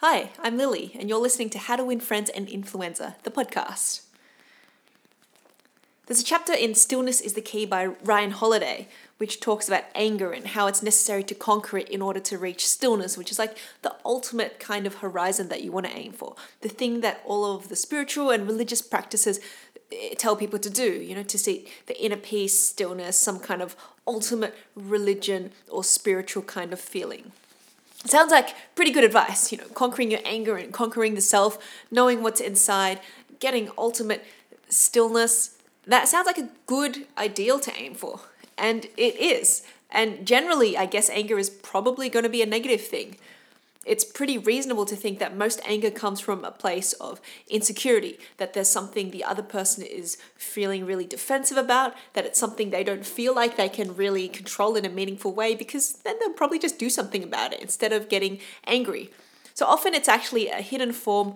Hi, I'm Lily, and you're listening to How to Win Friends and Influenza, the podcast. There's a chapter in Stillness is the Key by Ryan Holiday, which talks about anger and how it's necessary to conquer it in order to reach stillness, which is like the ultimate kind of horizon that you want to aim for. The thing that all of the spiritual and religious practices eh, tell people to do, you know, to seek the inner peace, stillness, some kind of ultimate religion or spiritual kind of feeling. Sounds like pretty good advice, you know, conquering your anger and conquering the self, knowing what's inside, getting ultimate stillness, that sounds like a good ideal to aim for. And it is. And generally, I guess anger is probably going to be a negative thing. It's pretty reasonable to think that most anger comes from a place of insecurity, that there's something the other person is feeling really defensive about, that it's something they don't feel like they can really control in a meaningful way, because then they'll probably just do something about it instead of getting angry. So often it's actually a hidden form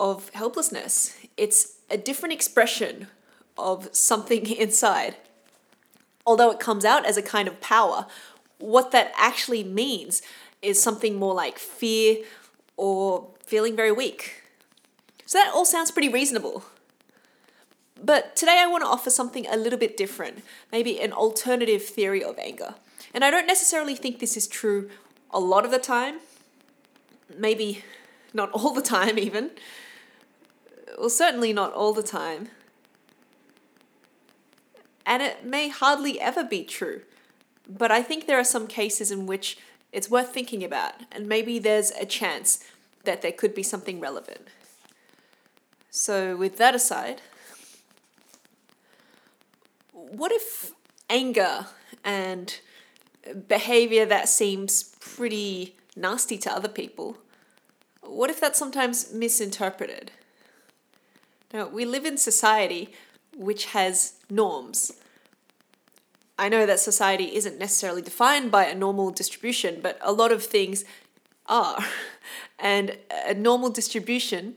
of helplessness. It's a different expression of something inside. Although it comes out as a kind of power, what that actually means is something more like fear or feeling very weak. So that all sounds pretty reasonable. But today I want to offer something a little bit different, maybe an alternative theory of anger. And I don't necessarily think this is true a lot of the time, maybe not all the time, even. Well, certainly not all the time and it may hardly ever be true. But I think there are some cases in which it's worth thinking about, and maybe there's a chance that there could be something relevant. So, with that aside, what if anger and behavior that seems pretty nasty to other people, what if that's sometimes misinterpreted? Now, we live in society which has norms. I know that society isn't necessarily defined by a normal distribution, but a lot of things are. And a normal distribution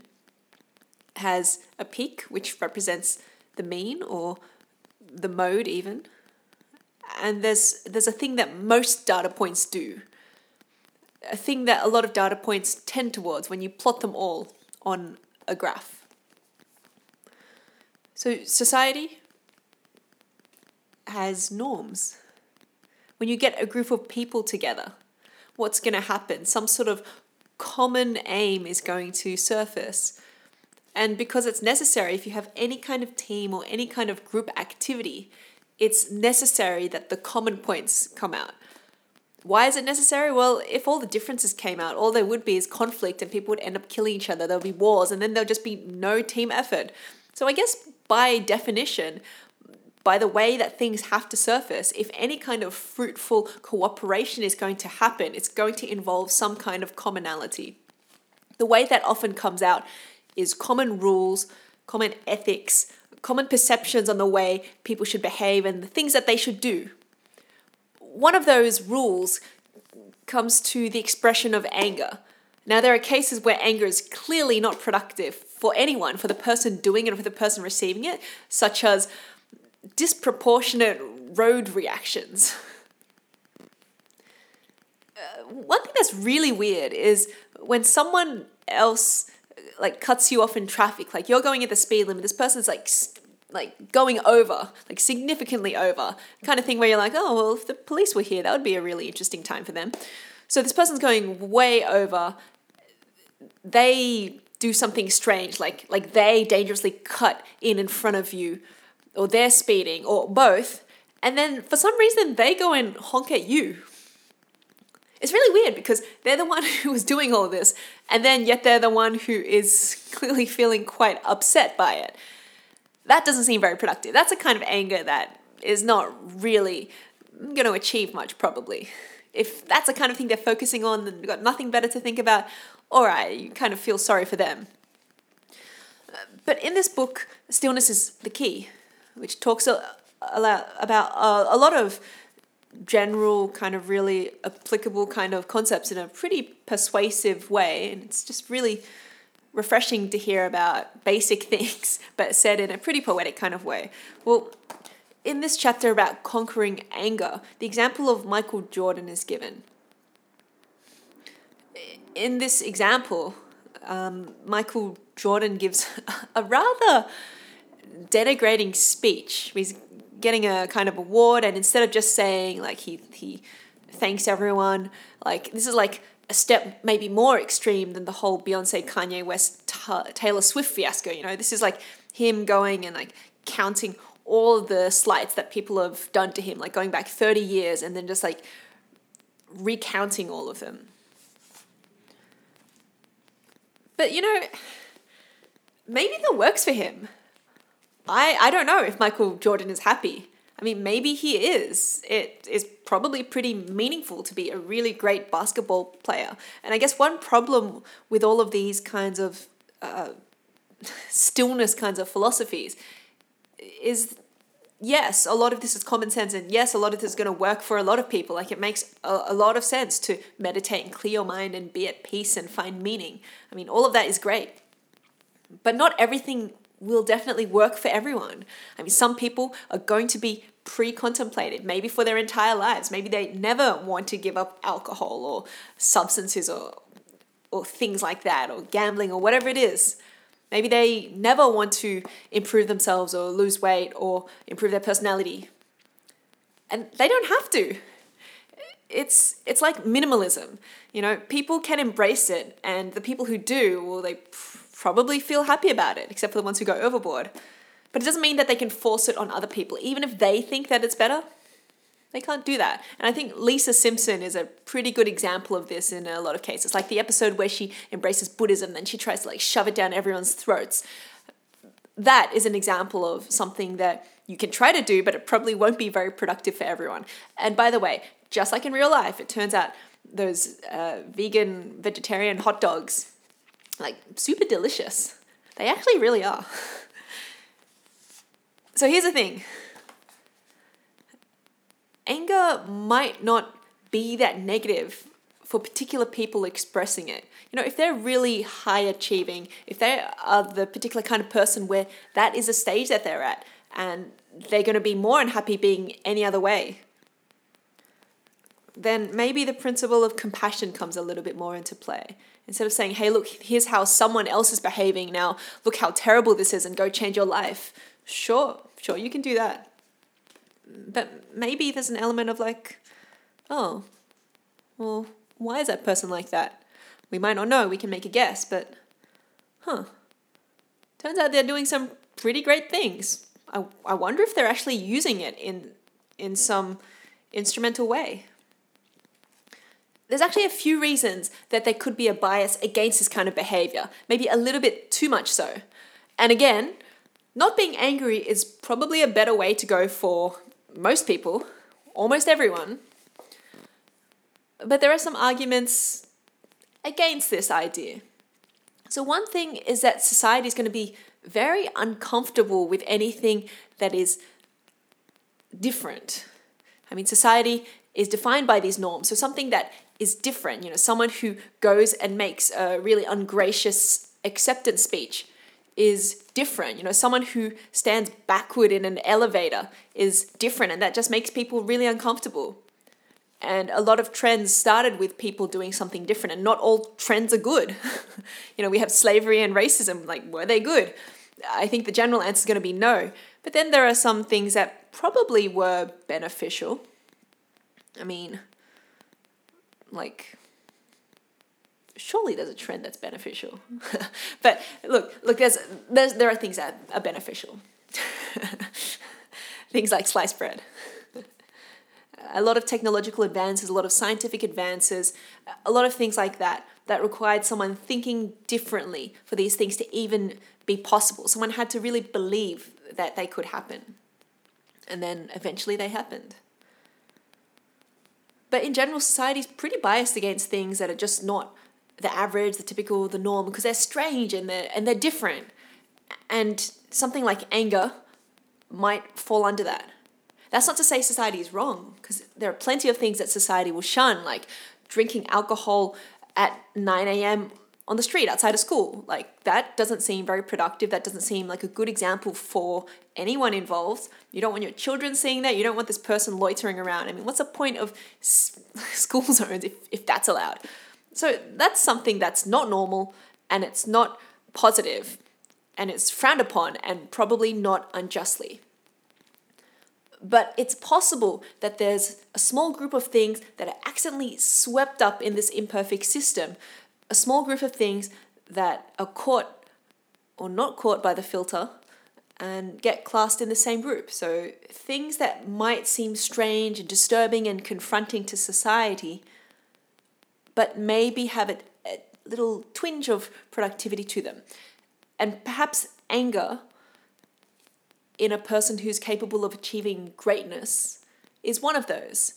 has a peak, which represents the mean or the mode, even. And there's, there's a thing that most data points do, a thing that a lot of data points tend towards when you plot them all on a graph. So, society has norms. When you get a group of people together, what's going to happen? Some sort of common aim is going to surface. And because it's necessary, if you have any kind of team or any kind of group activity, it's necessary that the common points come out. Why is it necessary? Well, if all the differences came out, all there would be is conflict and people would end up killing each other. There'll be wars and then there'll just be no team effort. So I guess by definition, by the way that things have to surface, if any kind of fruitful cooperation is going to happen, it's going to involve some kind of commonality. The way that often comes out is common rules, common ethics, common perceptions on the way people should behave and the things that they should do. One of those rules comes to the expression of anger. Now, there are cases where anger is clearly not productive for anyone, for the person doing it or for the person receiving it, such as disproportionate road reactions. Uh, one thing that's really weird is when someone else like cuts you off in traffic, like you're going at the speed limit, this person's like like going over, like significantly over, kind of thing where you're like, oh well, if the police were here, that would be a really interesting time for them. So this person's going way over. They do something strange, like like they dangerously cut in in front of you, or they're speeding, or both, and then for some reason they go and honk at you. It's really weird because they're the one who was doing all this, and then yet they're the one who is clearly feeling quite upset by it. That doesn't seem very productive. That's a kind of anger that is not really going to achieve much, probably. If that's the kind of thing they're focusing on, then they've got nothing better to think about, all right, you kind of feel sorry for them. But in this book, Stillness is the Key, which talks a, a, lot about a, a lot of general, kind of really applicable kind of concepts in a pretty persuasive way. And it's just really refreshing to hear about basic things, but said in a pretty poetic kind of way. Well, in this chapter about conquering anger, the example of Michael Jordan is given in this example, um, Michael Jordan gives a rather denigrating speech. He's getting a kind of award, and instead of just saying like he he thanks everyone, like this is like a step maybe more extreme than the whole Beyonce, Kanye West, Taylor Swift fiasco. You know, this is like him going and like counting all the slights that people have done to him, like going back 30 years and then just like recounting all of them. But you know, maybe that works for him. I, I don't know if Michael Jordan is happy. I mean, maybe he is. It is probably pretty meaningful to be a really great basketball player. And I guess one problem with all of these kinds of uh, stillness kinds of philosophies is yes, a lot of this is common sense, and yes, a lot of this is going to work for a lot of people. Like it makes a, a, lot of sense to meditate and clear your mind and be at peace and find meaning. I mean, all of that is great. But not everything will definitely work for everyone. I mean, some people are going to be pre contemplated, maybe for their entire lives. Maybe they never want to give up alcohol or substances or, or things like that, or gambling or whatever it is. Maybe they never want to improve themselves or lose weight or improve their personality. And they don't have to. It's it's like minimalism. You know, people can embrace it and the people who do, well they probably feel happy about it, except for the ones who go overboard. But it doesn't mean that they can force it on other people, even if they think that it's better. They can't do that. And I think Lisa Simpson is a pretty good example of this in a lot of cases. Like the episode where she embraces Buddhism, then she tries to like shove it down everyone's throats. That is an example of something that you can try to do, but it probably won't be very productive for everyone. And by the way, just like in real life, it turns out those uh, vegan, vegetarian hot dogs, like super delicious. They actually really are. so here's the thing anger might not be that negative for particular people expressing it. You know, if they're really high achieving, if they are the particular kind of person where that is a stage that they're at, and they're going to be more unhappy being any other way, then maybe the principle of compassion comes a little bit more into play. Instead of saying, hey, look, here's how someone else is behaving now, look how terrible this is, and go change your life. Sure, sure, you can do that but maybe there's an element of like, oh, well, why is that person like that? We might not know, we can make a guess, but huh. Turns out they're doing some pretty great things. I, I wonder if they're actually using it in in some instrumental way. There's actually a few reasons that there could be a bias against this kind of behavior, maybe a little bit too much so. And again, not being angry is probably a better way to go for most people, almost everyone. But there are some arguments against this idea. So, one thing is that society is going to be very uncomfortable with anything that is different. I mean, society is defined by these norms. So, something that is different, you know, someone who goes and makes a really ungracious acceptance speech is different. You know, someone who stands backward in an elevator is different, and that just makes people really uncomfortable. And a lot of trends started with people doing something different, and not all trends are good. you know, we have slavery and racism. Like, were they good? I think the general answer is going to be no. But then there are some things that probably were beneficial. I mean, like surely there's a trend that's beneficial. but look, look, there's, there's there are things that are beneficial. things like sliced bread. a lot of technological advances, a lot of scientific advances, a lot of things like that that required someone thinking differently for these things to even be possible. Someone had to really believe that they could happen. And then eventually they happened. But in general, society is pretty biased against things that are just not the average, the typical, the norm, because they're strange and they're and they're different. And something like anger might fall under that. That's not to say society is wrong, because there are plenty of things that society will shun, like drinking alcohol at 9 a.m. on the street outside of school. Like, that doesn't seem very productive. That doesn't seem like a good example for anyone involved. You don't want your children seeing that. You don't want this person loitering around. I mean, what's the point of school zones if, if that's allowed? So that's something that's not normal and it's not positive and it's frowned upon and probably not unjustly. But it's possible that there's a small group of things that are accidentally swept up in this imperfect system, a small group of things that are caught or not caught by the filter and get classed in the same group. So things that might seem strange and disturbing and confronting to society, but maybe have a, a little twinge of productivity to them. And perhaps anger in a person who's capable of achieving greatness is one of those.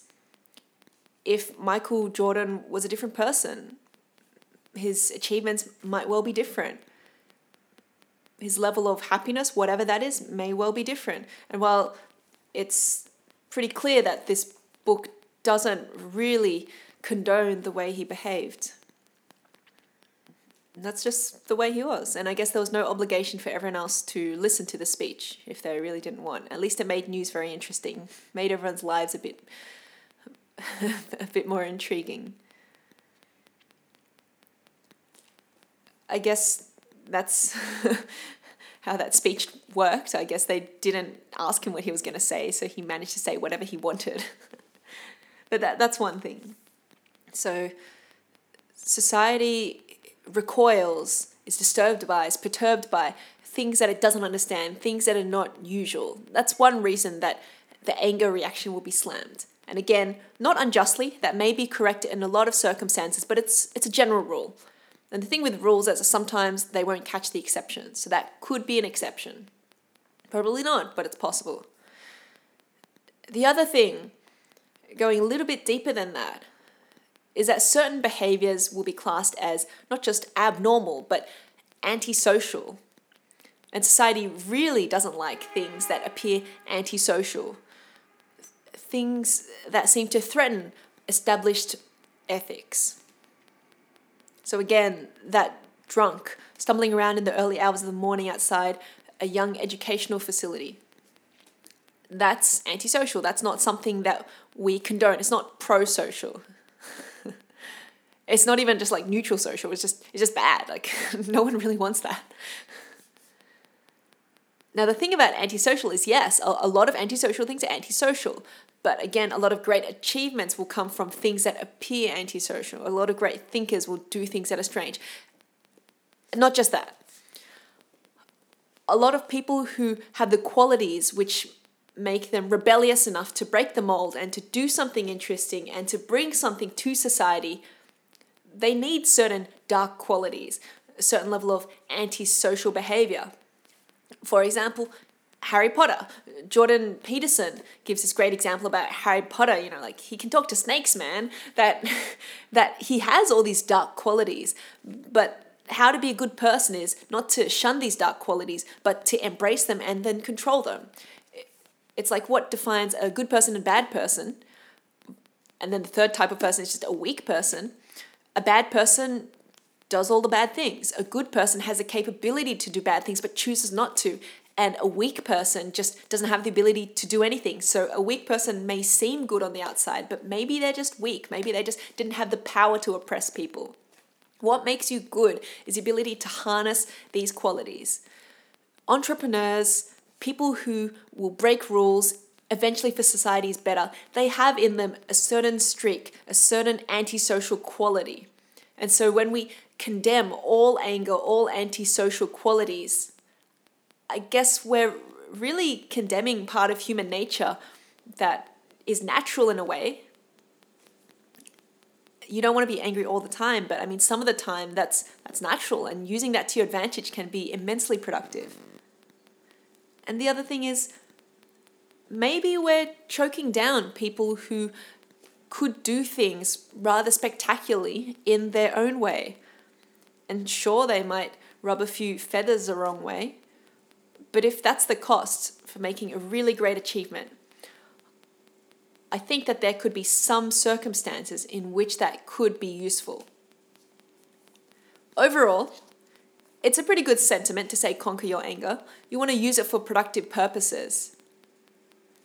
If Michael Jordan was a different person, his achievements might well be different. His level of happiness, whatever that is, may well be different. And while it's pretty clear that this book doesn't really condone the way he behaved, that's just the way he was. And I guess there was no obligation for everyone else to listen to the speech if they really didn't want. At least it made news very interesting, made everyone's lives a bit a bit more intriguing. I guess that's how that speech worked. I guess they didn't ask him what he was going to say, so he managed to say whatever he wanted. but that that's one thing. So society recoils, is disturbed by, is perturbed by things that it doesn't understand, things that are not usual. That's one reason that the anger reaction will be slammed. And again, not unjustly, that may be correct in a lot of circumstances, but it's it's a general rule. And the thing with rules is that sometimes they won't catch the exception. So that could be an exception. Probably not, but it's possible. The other thing, going a little bit deeper than that, is that certain behaviors will be classed as not just abnormal, but antisocial. And society really doesn't like things that appear antisocial, things that seem to threaten established ethics. So, again, that drunk stumbling around in the early hours of the morning outside a young educational facility. That's antisocial. That's not something that we condone. It's not pro social. It's not even just like neutral social. It's just it's just bad. Like no one really wants that. Now the thing about antisocial is yes, a, a lot of antisocial things are antisocial. But again, a lot of great achievements will come from things that appear antisocial. A lot of great thinkers will do things that are strange. Not just that. A lot of people who have the qualities which make them rebellious enough to break the mold and to do something interesting and to bring something to society they need certain dark qualities, a certain level of antisocial behavior. For example, Harry Potter. Jordan Peterson gives this great example about Harry Potter, you know, like he can talk to snakes, man, that that he has all these dark qualities, but how to be a good person is not to shun these dark qualities, but to embrace them and then control them. It's like what defines a good person and bad person. And then the third type of person is just a weak person. A bad person does all the bad things. A good person has a capability to do bad things but chooses not to. And a weak person just doesn't have the ability to do anything. So a weak person may seem good on the outside, but maybe they're just weak. Maybe they just didn't have the power to oppress people. What makes you good is the ability to harness these qualities. Entrepreneurs, people who will break rules eventually for societies better, they have in them a certain streak, a certain antisocial quality. And so when we condemn all anger, all antisocial qualities, I guess we're really condemning part of human nature that is natural in a way. You don't want to be angry all the time, but I mean some of the time that's that's natural and using that to your advantage can be immensely productive. And the other thing is maybe we're choking down people who could do things rather spectacularly in their own way. And sure, they might rub a few feathers the wrong way, but if that's the cost for making a really great achievement, I think that there could be some circumstances in which that could be useful. Overall, it's a pretty good sentiment to say conquer your anger. You want to use it for productive purposes.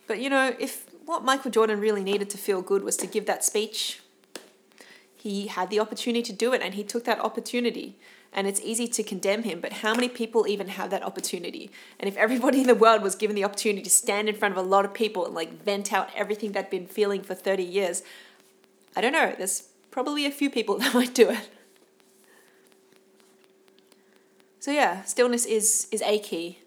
But you know, if what Michael Jordan really needed to feel good was to give that speech, He had the opportunity to do it and he took that opportunity. And it's easy to condemn him, but how many people even have that opportunity? And if everybody in the world was given the opportunity to stand in front of a lot of people and like vent out everything they'd been feeling for 30 years, I don't know, there's probably a few people that might do it. So yeah, stillness is is a key.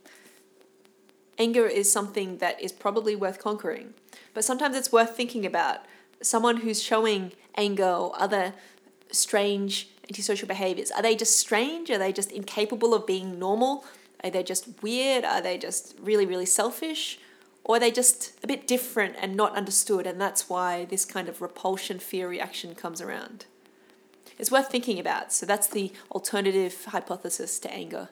Anger is something that is probably worth conquering. But sometimes it's worth thinking about someone who's showing anger or other strange antisocial behaviors. Are they just strange? Are they just incapable of being normal? Are they just weird? Are they just really, really selfish? Or are they just a bit different and not understood? And that's why this kind of repulsion fear reaction comes around. It's worth thinking about. So that's the alternative hypothesis to anger.